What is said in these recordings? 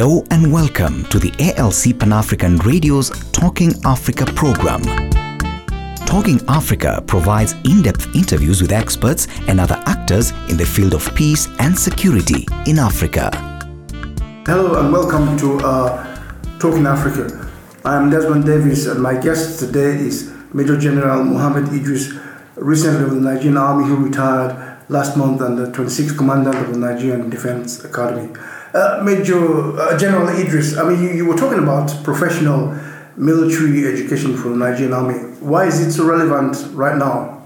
Hello and welcome to the ALC Pan African Radio's Talking Africa program. Talking Africa provides in depth interviews with experts and other actors in the field of peace and security in Africa. Hello and welcome to uh, Talking Africa. I am Desmond Davis and my guest today is Major General Mohammed Idris, recently of the Nigerian Army who retired last month and the 26th Commandant of the Nigerian Defense Academy. Uh, Major uh, General Idris, I mean, you, you were talking about professional military education for the Nigerian Army. Why is it so relevant right now?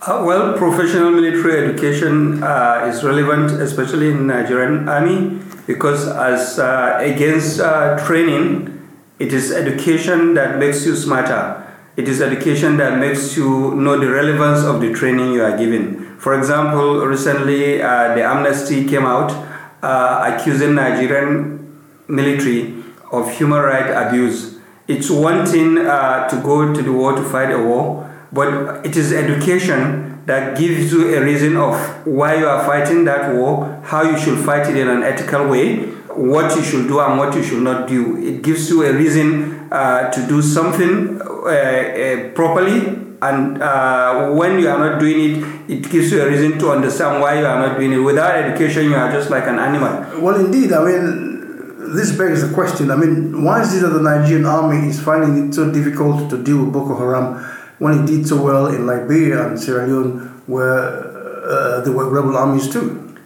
Uh, well, professional military education uh, is relevant, especially in Nigerian Army, because as uh, against training, it is education that makes you smarter. It is education that makes you know the relevance of the training you are given. For example, recently the amnesty came out uh, accusing Nigerian military of human rights abuse. It's one thing uh, to go to the war to fight a war, but it is education that gives you a reason of why you are fighting that war, how you should fight it in an ethical way, what you should do and what you should not do. It gives you a reason uh, to do something uh, uh, properly and uh, when you are not doing it, it gives you a reason to understand why you are not doing it. Without education, you are just like an animal. Well, indeed, I mean, this begs the question. I mean, why is it that the Nigerian army is finding it so difficult to deal with Boko Haram when it did so well in Liberia and Sierra Leone, where uh, there were rebel armies too?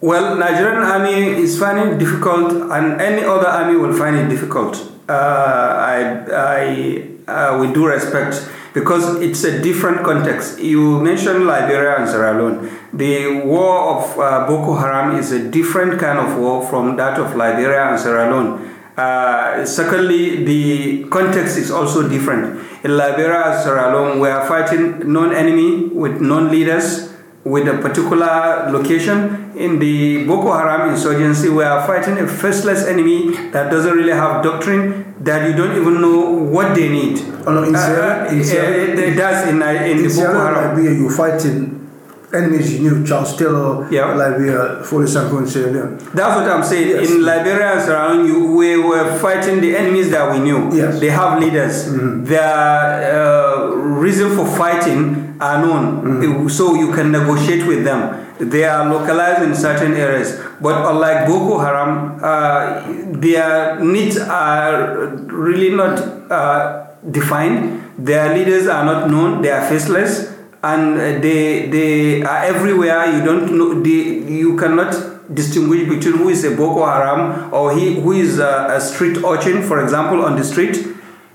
Well, Nigerian army is finding it difficult, and any other army will find it difficult. Uh, I, I, uh, with due respect because it's a different context. You mentioned Liberia and Sierra Leone. The war of uh, Boko Haram is a different kind of war from that of Liberia and Sierra Leone. Uh, secondly, the context is also different. In Liberia and Sierra Leone, we are fighting non-enemy with non-leaders with a particular location. In the Boko Haram insurgency, we are fighting a faceless enemy that doesn't really have doctrine, that you don't even know what they need. Oh, no, in Sierra, Uh, in Sierra, it, it in, uh, in, in the Boko Haram. Liberia, you're fighting enemies you knew, Charles Taylor, Yeah. Liberia, Foday Sankoh in Sierra Leone. That's what I'm saying. Yes. In Liberia and Leone, you, we were fighting the enemies that we knew. Yes. They have leaders. Their uh, reason for fighting are known, so you can negotiate with them. They are localized in certain areas, but unlike Boko Haram, uh, their needs are really not uh, defined. Their leaders are not known. They are faceless and uh, they they are everywhere. You don't know. They, you cannot distinguish between who is a Boko Haram or he who is a, a street urchin, for example, on the street.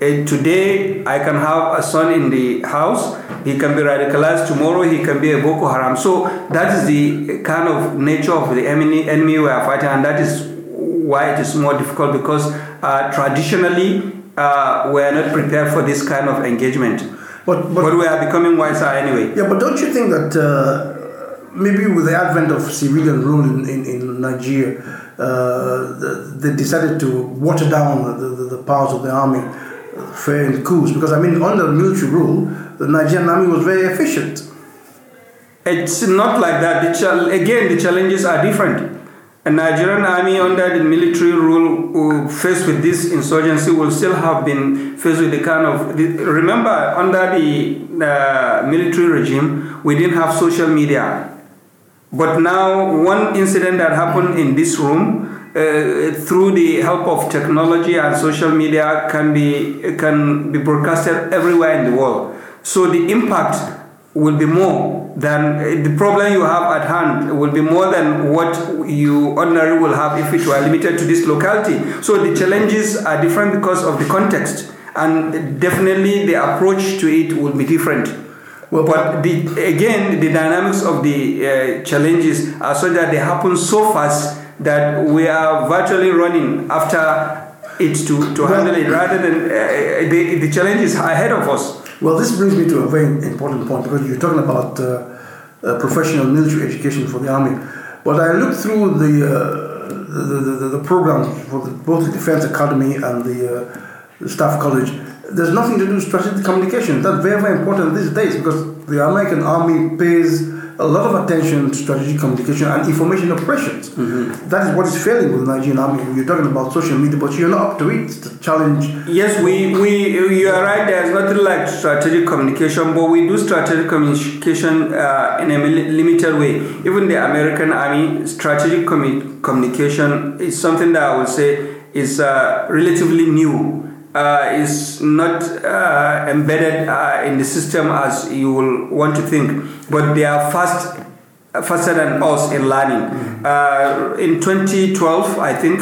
Uh, today, I can have a son in the house. He can be radicalized. Tomorrow, he can be a Boko Haram. So that is the kind of nature of the enemy, enemy we are fighting, and that is why it is more difficult because uh, traditionally uh, we are not prepared for this kind of engagement. But, but, But we are becoming wiser anyway. yeah, but don't you think that uh, maybe with the advent of civilian rule in, in, in Nigeria, uh, they decided to water down the, the, the powers of the army, uh, fair coups? Because, I mean, under military rule, the Nigerian army was very efficient. It's not like that. The again, the challenges are different. A Nigerian army under the military rule, faced with this insurgency, will still have been faced with the kind of. The, remember, under the uh, military regime, we didn't have social media. But now, one incident that happened in this room, uh, through the help of technology and social media, can be can be broadcasted everywhere in the world. So the impact will be more than uh, the problem you have at hand will be more than what you ordinarily will have if it were limited to this locality. So the challenges are different because of the context, and definitely the approach to it will be different. Well, but the, again, the dynamics of the uh, challenges are such that they happen so fast that we are virtually running after it to, to handle it rather than uh, the, the challenge is ahead of us. Well, this brings me to a very important point because you're talking about uh, uh, professional military education for the army. But I looked through the uh, the, the, the, the program for the, both the Defense Academy and the, uh, the Staff College. There's nothing to do with strategic communication. That's very, very important these days because the American Army pays a lot of attention to strategic communication and information operations. Mm-hmm. That is what is failing with the Nigerian army. You're talking about social media, but you're not up to it. The challenge. Yes, we, we you are right. There's nothing like strategic communication, but we do strategic communication uh, in a limited way. Even the American Army, strategic commu- communication is something that I would say is uh, relatively new. Uh, is not uh, embedded uh, in the system as you will want to think, but they are fast, faster than us in learning. Mm-hmm. in 2012, I think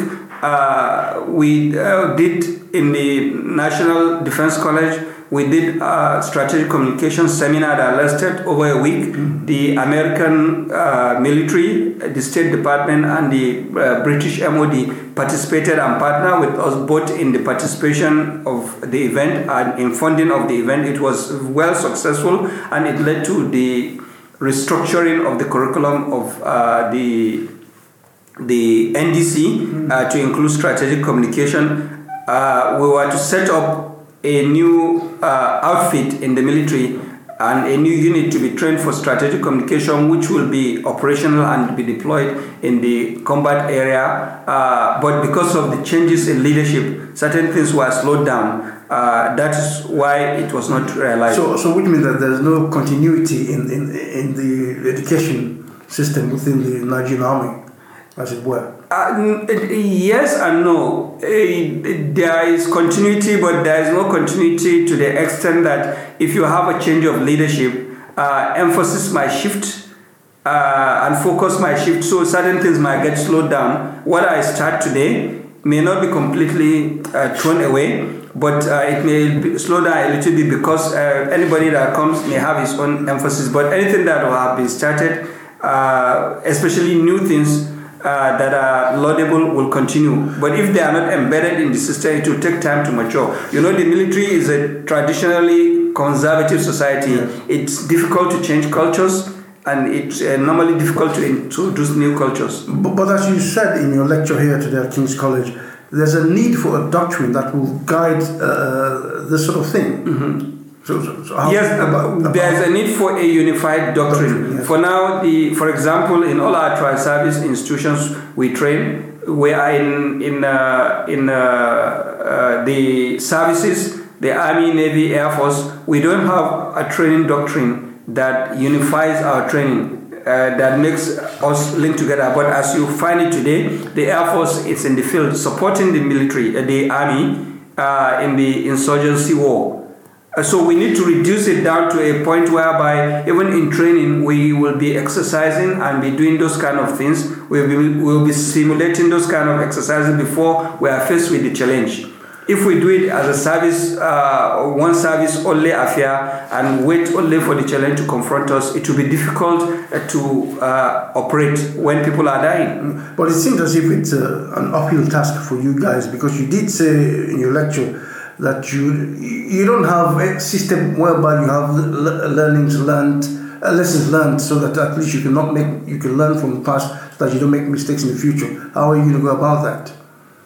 we did in the National Defense College we did a strategic communication seminar that lasted over a week. Mm-hmm. The American uh, military, the State Department, and the uh, British MOD participated and partnered with us both in the participation of the event and in funding of the event. It was well successful and it led to the restructuring of the curriculum of uh, the the NDC. Uh, to include strategic communication. Uh, we were to set up a new uh, outfit in the military and a new unit to be trained for strategic communication, which will be operational and be deployed in the combat area. Uh, but because of the changes in leadership, certain things were slowed down. Uh, that is why it was not realized. So, so which means that there's no continuity in, in, in the education system within the Nigerian army, as it were. Uh, yes and no. Uh, there is continuity, but there is no continuity to the extent that if you have a change of leadership, uh, emphasis might shift uh, and focus might shift, so certain things might get slowed down. What I start today may not be completely uh, thrown away, but uh, it may slow down a little bit because anybody that comes may have his own emphasis. But anything that will have been started, especially new things, uh, that are laudable will continue. But if they are not embedded in the system, it will take time to mature. You know, the military is a traditionally conservative society. It's difficult to change cultures. And it's uh, normally difficult to introduce new cultures. But, but, as you said in your lecture here today at King's College, there's a need for a doctrine that will guide uh, this sort of thing. Mm-hmm. So, so, so yes, about, about there's a need for a unified doctrine. doctrine yes. For now, the for example, in all our tri-service institutions we train, we are in in uh, in uh, uh, the services, the Army, Navy, Air Force. We don't have a training doctrine that unifies our training. Uh, that makes us link together. But as you find it today, the Air Force is in the field supporting the military, uh, the Army, uh, in the insurgency war. Uh, so we need to reduce it down to a point whereby even in training we will be exercising and be doing those kind of things. We'll be, we'll be simulating those kind of exercises before we are faced with the challenge. If we do it as a service, uh, one service only affair, and wait only for the challenge to confront us, it will be difficult uh, to uh, operate when people are dying. But it seems as if it's uh, an uphill task for you guys because you did say in your lecture that you you don't have a system whereby you have learnings learned uh, lessons learned so that at least you can not make you can learn from the past so that you don't make mistakes in the future. How are you going to go about that?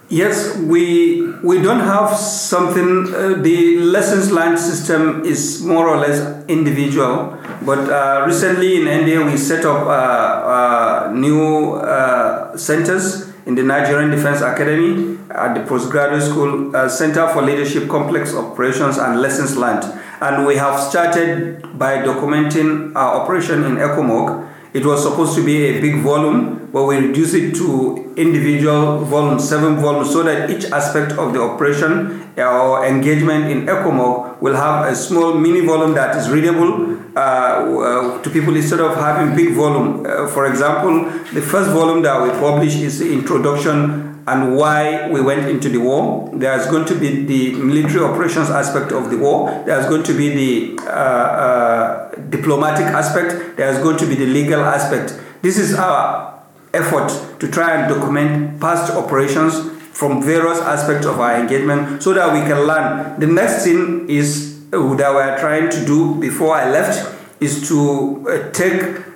Yes we we don't have something uh, the lessons learned system is more or less individual but uh, recently in NDA we set up uh, uh, new uh, centers in the Nigerian Defense Academy at the postgraduate school uh, Center for Leadership Complex Operations and Lessons Learned. And we have started by documenting our operation in ECOMOG. It was supposed to be a big volume, but we reduced it to individual volumes, seven volumes, so that each aspect of the operation or engagement in ECOMOG will have a small mini volume that is readable uh, uh, to people instead of having big volume. Uh, for example, the first volume that we publish is the introduction and why we went into the war. There's going to be the military operations aspect of the war. There's going to be the uh, uh, diplomatic aspect. There's going to be the legal aspect. This is our effort to try and document past operations from various aspects of our engagement so that we can learn. The next thing is uh, that we're trying to do before I left is to uh, take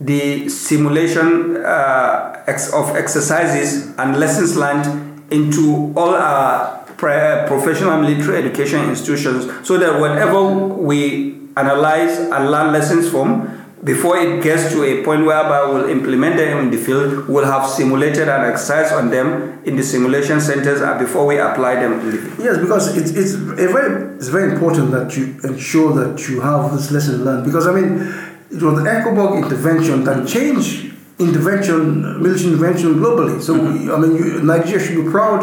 the simulation uh, of exercises and lessons learned into all our professional military education institutions so that whatever we analyze and learn lessons from before it gets to a point whereby we'll implement them in the field, we'll have simulated and exercise on them in the simulation centers before we apply them. Yes, because it's, it's, very, it's very important that you ensure that you have this lesson learned. Because, I mean, it was the ECOMOG intervention that changed intervention, military intervention globally. So, mm-hmm. I mean, you, Nigeria should be proud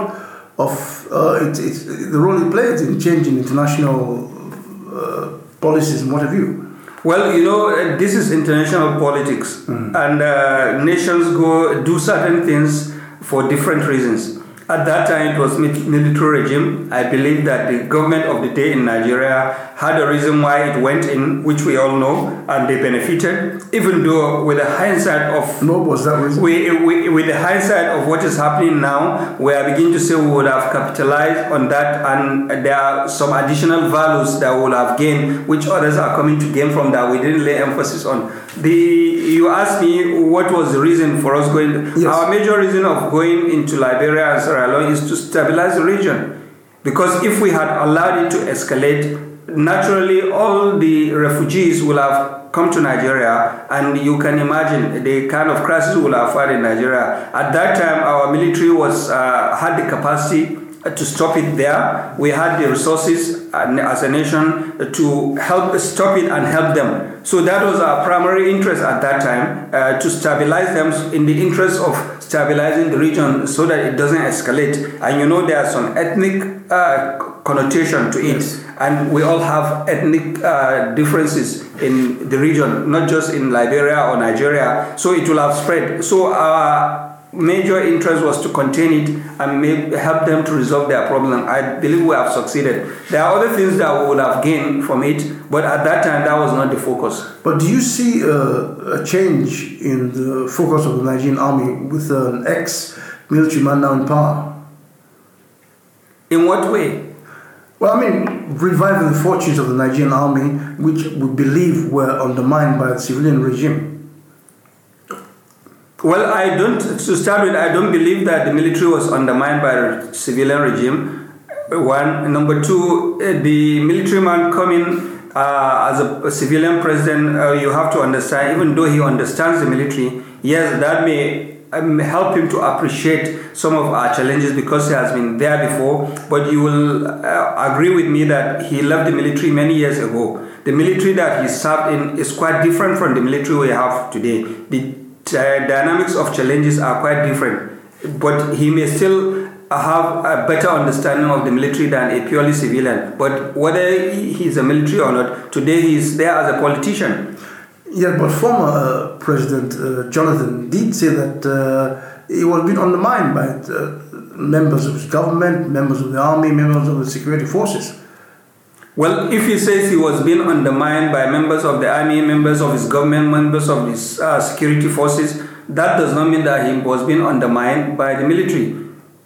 of uh, it, it's, the role it played in changing international uh, policies and what have you. Well, you know, uh, this is international politics, mm. and uh, nations go do certain things for different reasons. At that time, it was military regime. I believe that the government of the day in Nigeria had a reason why it went in, which we all know, and they benefited. Even though, with the hindsight of no, was that reason? We, we, with the hindsight of what is happening now, we are beginning to say we would have capitalized on that, and there are some additional values that we will have gained, which others are coming to gain from that. We didn't lay emphasis on. The you asked me what was the reason for us going. Yes. Our major reason of going into Liberia and Sierra Leone is to stabilize the region. Because if we had allowed it to escalate, naturally all the refugees will have come to Nigeria, and you can imagine the kind of crisis we will have had in Nigeria. At that time, our military was uh, had the capacity to stop it there. We had the resources as a nation to help stop it and help them. So that was our primary interest at that time uh, to stabilize them in the interest of stabilizing the region so that it doesn't escalate. And you know, there are some ethnic uh, connotation to it. Yes and we all have ethnic uh, differences in the region, not just in Liberia or Nigeria. So it will have spread. So our major interest was to contain it and make, help them to resolve their problem. I believe we have succeeded. There are other things that we would have gained from it, but at that time that was not the focus. But do you see uh, a change in the focus of the Nigerian army with an ex-military man now in power? In what way? Well, I mean, reviving the fortunes of the Nigerian army, which we believe were undermined by the civilian regime. Well, I don't, to start with, I don't believe that the military was undermined by the civilian regime. One. Number two, eh, the military man coming uh, as a, a, civilian president, uh, you have to understand, even though he understands the military, yes, that may um, help him to appreciate some of our challenges because he has been there before. But you will uh, agree with me that he left the military many years ago. The military that he served in is quite different from the military we have today. The dynamics of challenges are quite different. But he may still have a better understanding of the military than a purely civilian. But whether he's a military or not, today he's there as a politician. Yeah, but former uh, President uh, Jonathan did say that uh, he was being undermined by uh, members of his government, members of the army, members of the security forces. Well, if he says he was being undermined by members of the army, members of his government, members of his uh, security forces, that does not mean that he was being undermined by the military.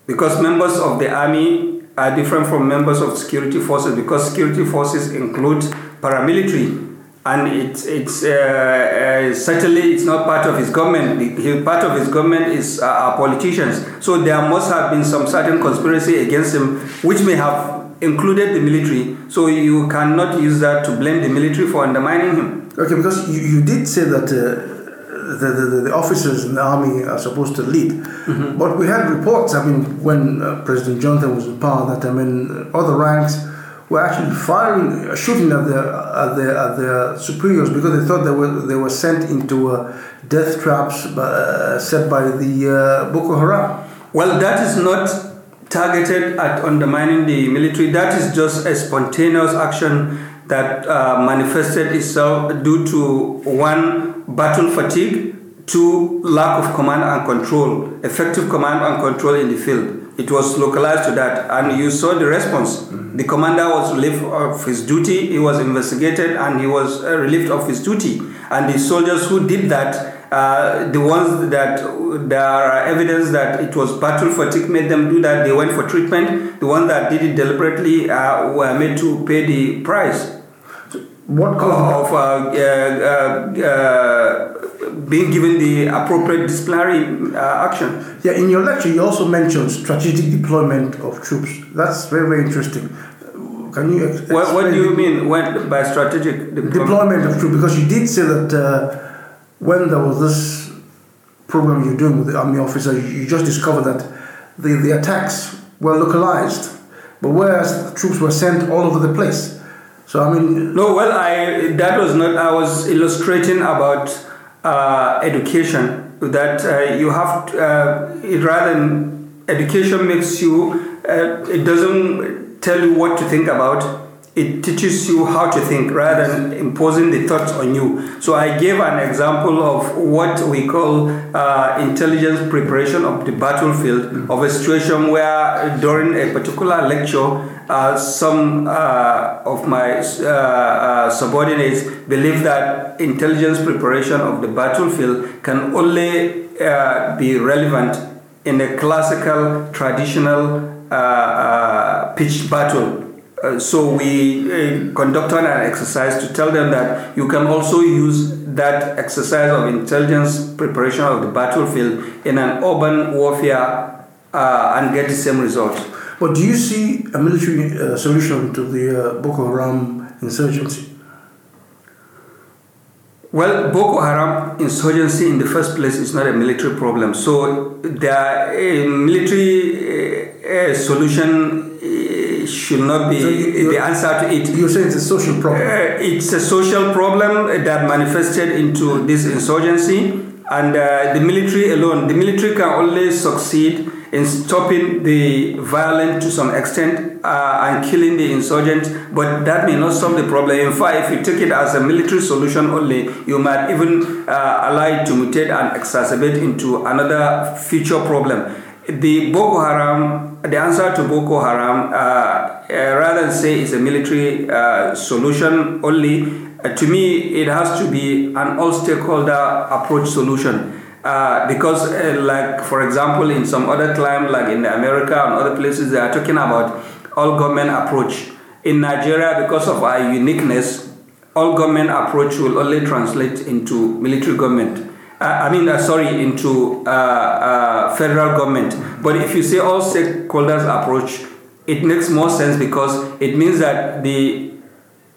Because members of the army are different from members of security forces because security forces include paramilitary and it's it's uh, uh, certainly it's not part of his government. Part of his government is uh, our politicians. So there must have been some certain conspiracy against him, which may have included the military. So you cannot use that to blame the military for undermining him. Okay, because you, you did say that. Uh, the, the, the, officers in the army are supposed to lead. Mm-hmm. But we had reports, I mean, when uh, President Jonathan was in power, that I mean, other ranks were actually firing, shooting at their, at their, at their superiors because they thought they were, they were sent into uh, death traps uh, set by the uh, Boko Haram. Well, that is not targeted at undermining the military. That is just a spontaneous action that uh, manifested itself due to one, battle fatigue, two, lack of command and control, effective command and control in the field it was localized to that, and you saw the response. Mm-hmm. The commander was relieved of his duty, he was investigated, and he was uh, relieved of his duty. And the soldiers who did that, uh, the ones that there are evidence that it was battle fatigue made them do that, they went for treatment. The ones that did it deliberately uh, were made to pay the price. What of uh, uh, uh, being given the appropriate disciplinary action? Yeah, in your lecture, you also mentioned strategic deployment of troops. That's very, very interesting. Can you ex- What, what do you mean when, by strategic deployment? deployment of troops? Because you did say that uh, when there was this program you're doing with the army officer, you just discovered that the, the attacks were localized, but whereas troops were sent all over the place. So I mean, No, well, I that was not. I was illustrating about uh, education. That uh, you have to, uh, it rather than education makes you. Uh, it doesn't tell you what to think about. It teaches you how to think rather than imposing the thoughts on you. So I gave an example of what we call uh, intelligence preparation of the battlefield of a situation where during a particular lecture uh, some uh, of my uh, uh, subordinates believe that intelligence preparation of the battlefield can only uh, be relevant in a classical, traditional pitched battle. Uh, so we uh, conducted an exercise to tell them that you can also use that exercise of intelligence preparation of the battlefield in an urban warfare uh, and get the same result. but do you see a military uh, solution to the uh, Boko Haram insurgency? Well, Boko Haram insurgency in the first place is not a military problem. So the a military uh, uh, solution should not be So you- the answer to it. You're saying it's a social problem. Uh, it's a social problem that manifested into this insurgency, and uh, the military alone, the military can only succeed in stopping the violence to some extent uh, and killing the insurgents, but that may not solve the problem. In fact, if you take it as a military solution only, you might even uh, allow it to mutate and exacerbate into another future problem. The Boko Haram, the answer to Boko Haram, uh, uh, rather than say it's a military uh, solution only, uh, to me it has to be an all-stakeholder approach solution. Uh, because, uh, like for example, in some other climate, like in America and other places, they are talking about all government approach. In Nigeria, because of our uniqueness, all government approach will only translate into military government. I mean, uh, sorry, into uh, uh, federal government. But if you say all stakeholders approach, it makes more sense because it means that the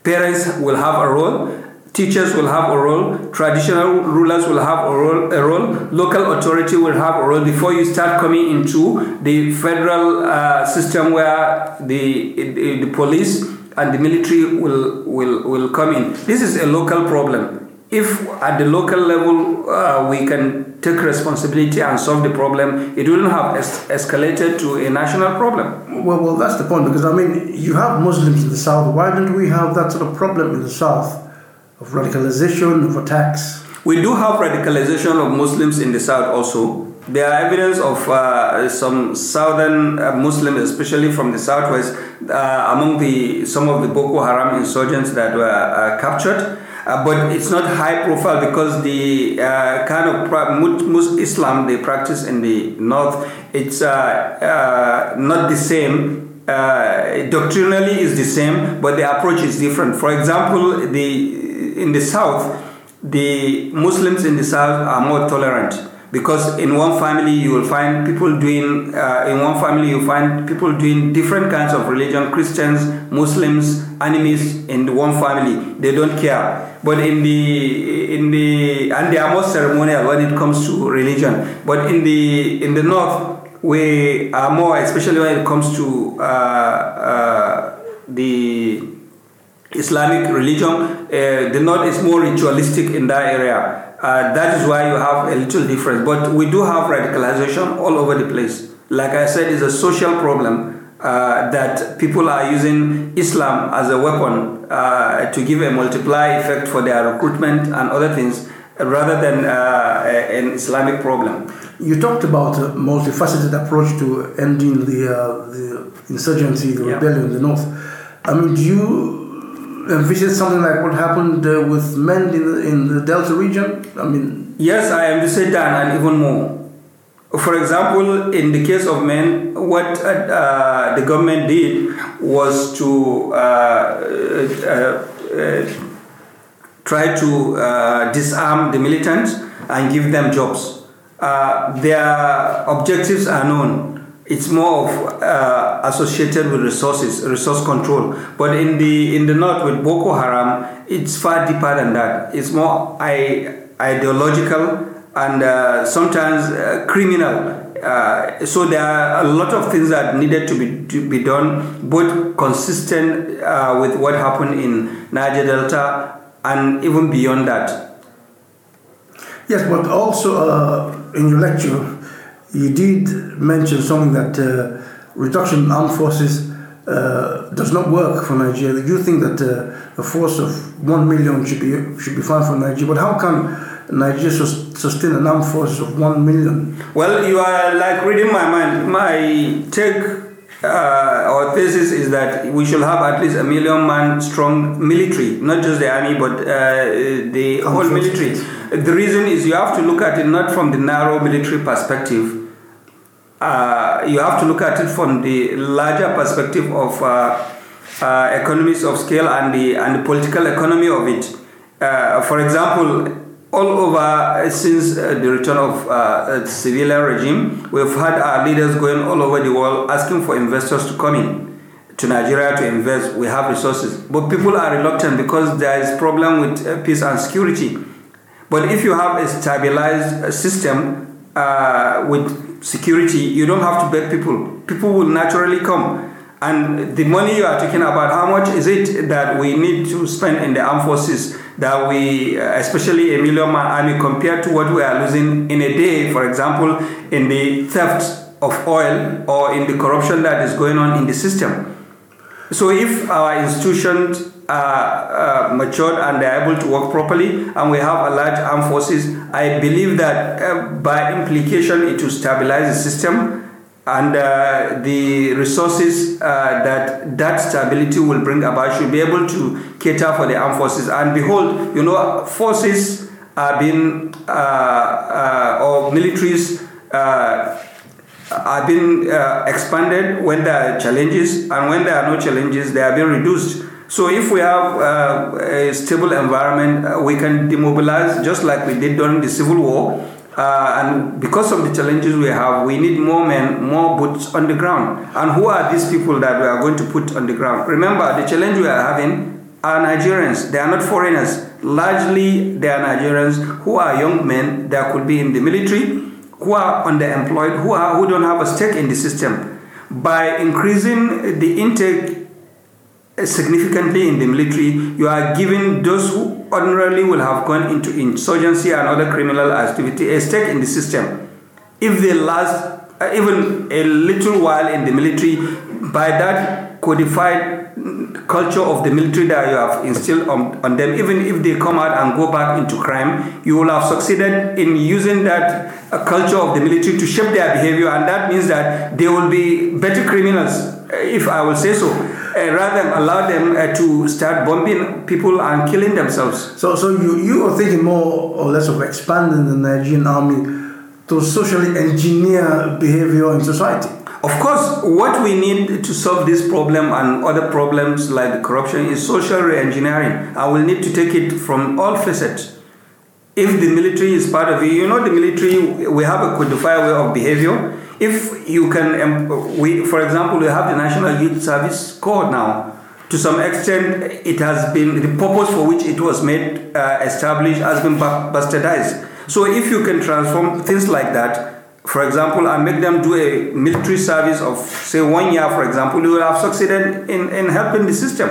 parents will have a role, teachers will have a role, traditional rulers will have a role, a role local authority will have a role before you start coming into the federal uh, system where the, the, the police and the military will, will, will come in. This is a local problem. If at the local level uh, we can take responsibility and solve the problem, it wouldn't have es- escalated to a national problem. Well, well, that's the point because I mean, you have Muslims in the south. Why don't we have that sort of problem in the south of radicalization, of attacks? We do have radicalization of Muslims in the south also. There are evidence of uh, some southern uh, Muslims, especially from the southwest, uh, among the some of the Boko Haram insurgents that were uh, captured. Uh, but it's not high profile because the uh, kind of Islam they practice in the north, it's uh, uh, not the same. Uh, doctrinally is the same, but the approach is different. For example, the in the south, the Muslims in the south are more tolerant because in one family you will find people doing uh, in one family you find people doing different kinds of religion christians muslims animists in one family. They don't care. But in the in the and they are more ceremonial when it comes to religion. But in the in the north we are more especially when it comes to uh, uh, the Islamic religion, uh, the North is more ritualistic in that area. Uh, that is why you have a little difference. But we do have radicalization all over the place. Like I said, it's a social problem uh, that people are using Islam as a weapon uh, to give a multiply effect for their recruitment and other things rather than uh, an Islamic problem. You talked about a multifaceted approach to ending the uh, the insurgency, the Yeah. rebellion in the north. I mean, do you envisage something like what happened uh, with MEND in the, in the Delta region? I mean, Yes, I say that and even more. For example, in the case of MEND, what uh, uh, the government did was to uh, uh, try to disarm the militants and give them jobs. Their objectives are known. it's more of associated with resources, resource control. But in the in the north with Boko Haram, it's far deeper than that. It's more I, ideological and uh, sometimes uh, criminal. Uh, so there are a lot of things that needed to be to be done, both consistent uh, with what happened in Niger Delta and even beyond that. Yes, but also uh, in your lecture, you did mention something that uh, reduction in armed forces uh, does not work for Nigeria. You think that uh, a force of one million should be should be fine for Nigeria, but how can Nigeria sustain an armed force of one million? Well, you are like reading my mind. My take uh, our thesis is that we should have at least a million man strong military, not just the army, but uh, the whole military. The reason is you have to look at it not from the narrow military perspective. Uh, you have to look at it from the larger perspective of uh, uh, economies of scale and the and the political economy of it. Uh, for example, all over since the return of uh, civilian regime, we've had our leaders going all over the world asking for investors to come in to Nigeria to invest. We have resources, but people are reluctant because there is problem with peace and security. But if you have a stabilized system uh, with security, you don't have to beg people. People will naturally come. And the money you are talking about, how much is it that we need to spend in the armed forces? That we, uh, especially a million man army, compared to what we are losing in a day, for example, in the theft of oil or in the corruption that is going on in the system. So if our institutions are uh, matured and they're able to work properly and we have a large armed forces, I believe that uh, by implication it will stabilize the system and uh, the resources uh, that that stability will bring about should be able to cater for the armed forces. And behold, you know, forces are being uh, uh or militaries uh, are being uh, expanded when there are challenges, and when there are no challenges, they are being reduced. So if we have a stable environment, we can demobilize just like we did during the Civil War uh, and because of the challenges we have, we need more men, more boots on the ground. And who are these people that we are going to put on the ground? Remember, the challenge we are having are Nigerians. They are not foreigners. Largely, they are Nigerians who are young men that could be in the military, who are underemployed, who are who don't have a stake in the system. By increasing the intake significantly in the military, you are giving those who ordinarily will have gone into insurgency and other criminal activity a stake in the system. If they last uh, even a little while in the military, by that codified culture of the military that you have instilled on, on them, even if they come out and go back into crime, you will have succeeded in using that uh, culture of the military to shape their behavior, and that means that they will be better criminals, uh, if I will say so rather than allow them uh, to start bombing people and killing themselves. So, so you, you are thinking more or less of expanding the Nigerian army to socially engineer behavior in society? Of course, what we need to solve this problem and other problems like corruption is social re-engineering. I will need to take it from all facets. If the military is part of it, you know the military, we have a codified way of behavior if you can, we, for example, we have the National Youth Service Corps now. To some extent, it has been the purpose for which it was made uh, established has been bastardized. So, if you can transform things like that, for example, and make them do a military service of say one year, for example, you will have succeeded in, in helping the system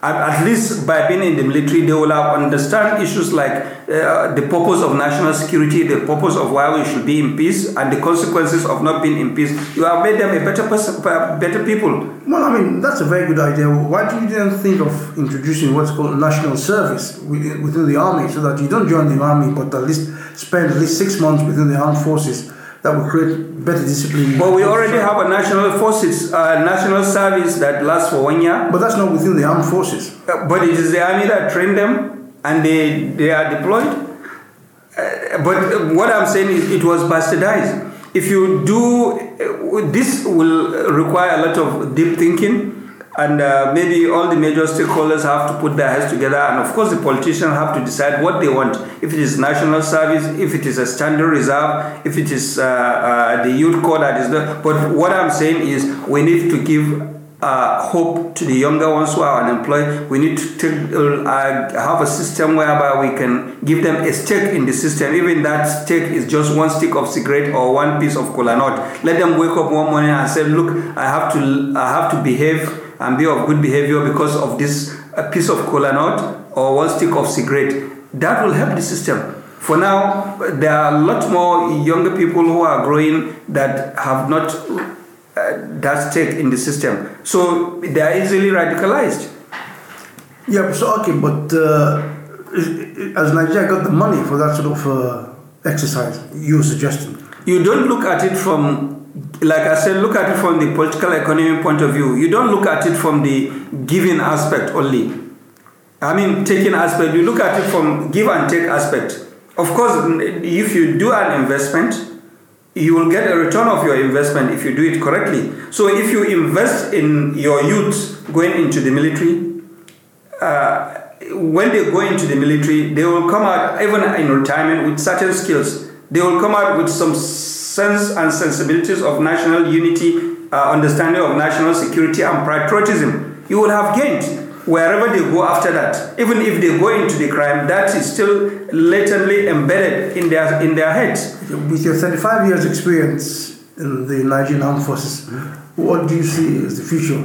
at, least by being in the military, they will have understand issues like uh, the purpose of national security, the purpose of why we should be in peace, and the consequences of not being in peace. You have made them a better person, better people. Well, I mean that's a very good idea. Why do you then think of introducing what's called national service within the army, so that you don't join the army, but at least spend at least six months within the armed forces? That will create better discipline. But we already have a national forces, uh, national service that lasts for one year. But that's not within the armed forces. Uh, but it is the army that train them and they, they are deployed. Uh, but what I'm saying is it was bastardized. If you do, uh, this will require a lot of deep thinking and uh, maybe all the major stakeholders have to put their heads together, and of course, the politicians have to decide what they want. If it is national service, if it is a standard reserve, if it is uh, uh, the youth corps that is there. But what I'm saying is, we need to give uh, hope to the younger ones who are unemployed. We need to take, uh, have a system whereby we can give them a stake in the system. Even that stake is just one stick of cigarette or one piece of cola nut. Let them wake up one morning and say, "Look, I have to, I have to behave and be of good behavior because of this a piece of cola nut or one stick of cigarette." That will help the system. For now, there are a lot more younger people who are growing that have not uh, that stake in the system. So they are easily radicalized. Yeah, so okay, but uh, as Nigeria got the money for that sort of uh, exercise you suggesting? You don't look at it from, like I said, look at it from the political economy point of view. You don't look at it from the giving aspect only. I mean, taking aspect, you look at it from give and take aspect. Of course, if you do an investment, you will get a return of your investment if you do it correctly. So if you invest in your youth going into the military, uh, when they go into the military, they will come out even in retirement with certain skills. They will come out with some sense and sensibilities of national unity, uh, understanding of national security and patriotism. You will have gained wherever they go after that, even if they go into the crime, that is still latently embedded in their in their heads. With your 35 years experience in the Nigerian armed forces, what do you see as the future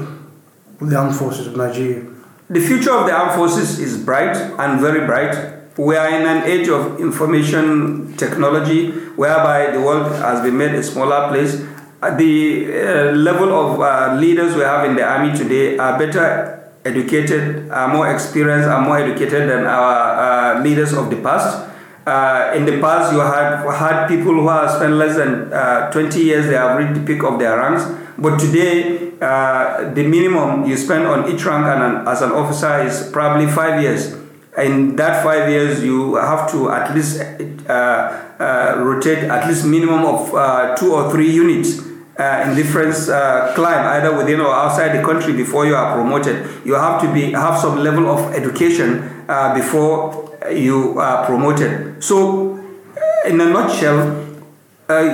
of the armed forces of Nigeria? The future of the armed forces is bright and very bright. We are in an age of information technology whereby the world has been made a smaller place. Uh, The uh, level of uh, leaders we have in the army today are better educated, are more experienced, are more educated than our uh, leaders of the past. Uh, in the past, you had had people who have spent less than uh, 20 years, they have reached the peak of their ranks. But today, the minimum you spend on each rank and an, as an officer is probably five years. In that five years, you have to at least uh, uh, rotate at least minimum of uh, two or three units uh, in different climb, either within or outside the country, before you are promoted. You have to be have some level of education before you are promoted. So, in a nutshell,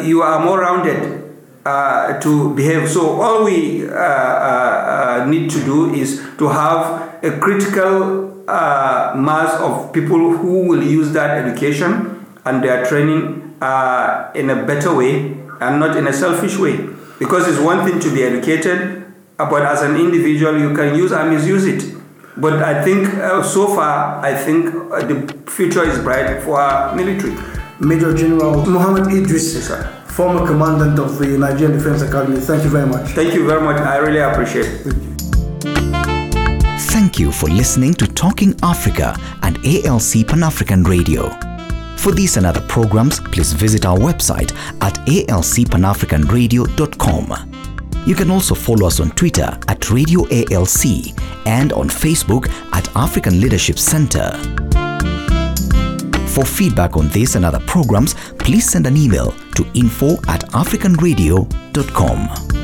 you are more rounded uh, to behave. So, all we uh, uh, need to do is to have a critical uh, mass of people who will use that education and their training uh, in a better way and not in a selfish way. Because it's one thing to be educated, uh, but as an individual, you can use and misuse it. But I think uh, so far, I think uh, the future is bright for our military. Major General Muhammad Idris, Yes, sir. former commandant of the Nigerian Defense Academy. Thank you very much. Thank you very much. I really appreciate it. Thank you for listening to Talking Africa and ALC Pan African Radio. For these and other programs, please visit our website at alcpanafricanradio.com. You can also follow us on Twitter at Radio ALC and on Facebook at African Leadership Center. For feedback on this and other programs, please send an email to info at africanradio.com.